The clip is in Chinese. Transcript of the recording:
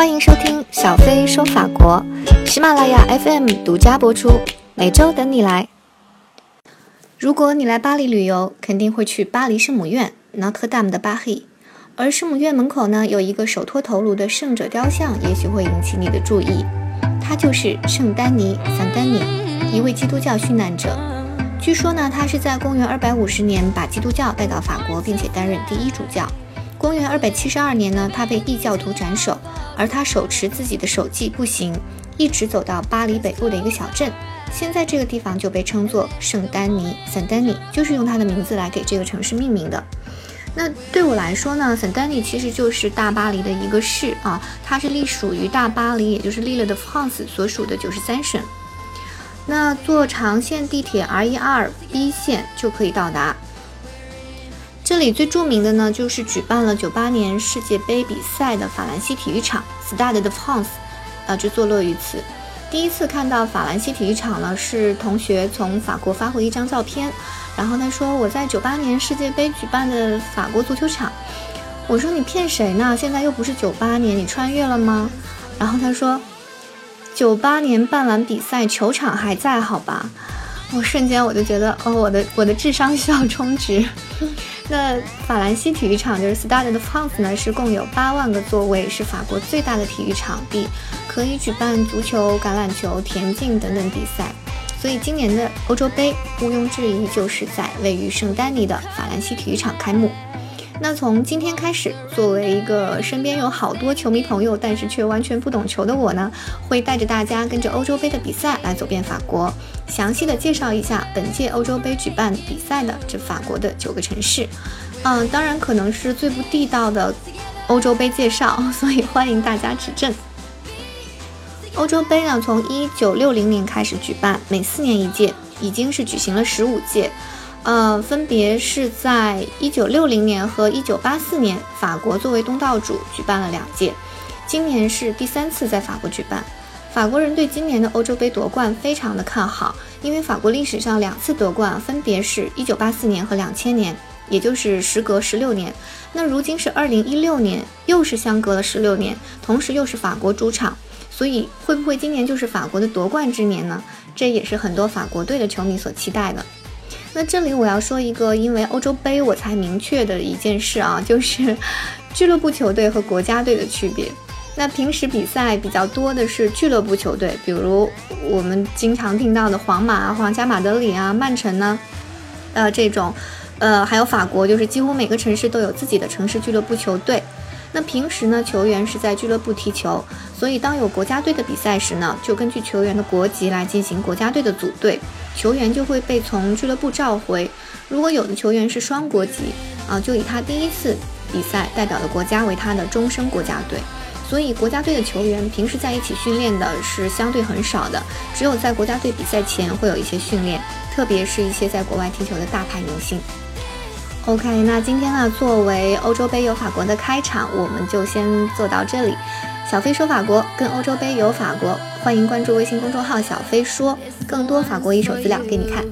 欢迎收听小飞说法国，喜马拉雅 FM 独家播出，每周等你来。如果你来巴黎旅游，肯定会去巴黎圣母院 Notre Dame de Paris，而圣母院门口呢有一个手托头颅的圣者雕像，也许会引起你的注意。他就是圣丹尼 （Saint Denis），一位基督教殉难者。据说呢，他是在公元250年把基督教带到法国，并且担任第一主教。公元272年呢，他被异教徒斩首，而他手持自己的手记步行，一直走到巴黎北部的一个小镇。现在这个地方就被称作圣丹尼 （Saint Denis），就是用他的名字来给这个城市命名的。那对我来说呢，Saint Denis 其实就是大巴黎的一个市啊，它是隶属于大巴黎，也就是利勒的 France 所属的九十三省。那坐长线地铁 RER B 线就可以到达。这里最著名的呢，就是举办了九八年世界杯比赛的法兰西体育场 Stade de France，呃，就坐落于此。第一次看到法兰西体育场呢，是同学从法国发回一张照片，然后他说我在九八年世界杯举办的法国足球场。我说你骗谁呢？现在又不是九八年，你穿越了吗？然后他说九八年办完比赛，球场还在，好吧？我瞬间我就觉得，哦，我的我的智商需要充值。那法兰西体育场就是 Stade de France 呢，是共有八万个座位，是法国最大的体育场地，可以举办足球、橄榄球、田径等等比赛。所以今年的欧洲杯毋庸置疑就是在位于圣丹尼的法兰西体育场开幕。那从今天开始，作为一个身边有好多球迷朋友，但是却完全不懂球的我呢，会带着大家跟着欧洲杯的比赛来走遍法国，详细的介绍一下本届欧洲杯举办比赛的这法国的九个城市。嗯，当然可能是最不地道的欧洲杯介绍，所以欢迎大家指正。欧洲杯呢，从一九六零年开始举办，每四年一届，已经是举行了十五届。呃，分别是在一九六零年和一九八四年，法国作为东道主举办了两届，今年是第三次在法国举办。法国人对今年的欧洲杯夺冠非常的看好，因为法国历史上两次夺冠分别是一九八四年和两千年，也就是时隔十六年。那如今是二零一六年，又是相隔了十六年，同时又是法国主场，所以会不会今年就是法国的夺冠之年呢？这也是很多法国队的球迷所期待的。那这里我要说一个，因为欧洲杯我才明确的一件事啊，就是俱乐部球队和国家队的区别。那平时比赛比较多的是俱乐部球队，比如我们经常听到的皇马、皇家马德里啊、曼城呢，呃，这种，呃，还有法国，就是几乎每个城市都有自己的城市俱乐部球队。那平时呢，球员是在俱乐部踢球，所以当有国家队的比赛时呢，就根据球员的国籍来进行国家队的组队，球员就会被从俱乐部召回。如果有的球员是双国籍啊，就以他第一次比赛代表的国家为他的终身国家队。所以国家队的球员平时在一起训练的是相对很少的，只有在国家队比赛前会有一些训练，特别是一些在国外踢球的大牌明星。OK，那今天呢，作为欧洲杯有法国的开场，我们就先做到这里。小飞说法国，跟欧洲杯有法国，欢迎关注微信公众号“小飞说”，更多法国一手资料给你看。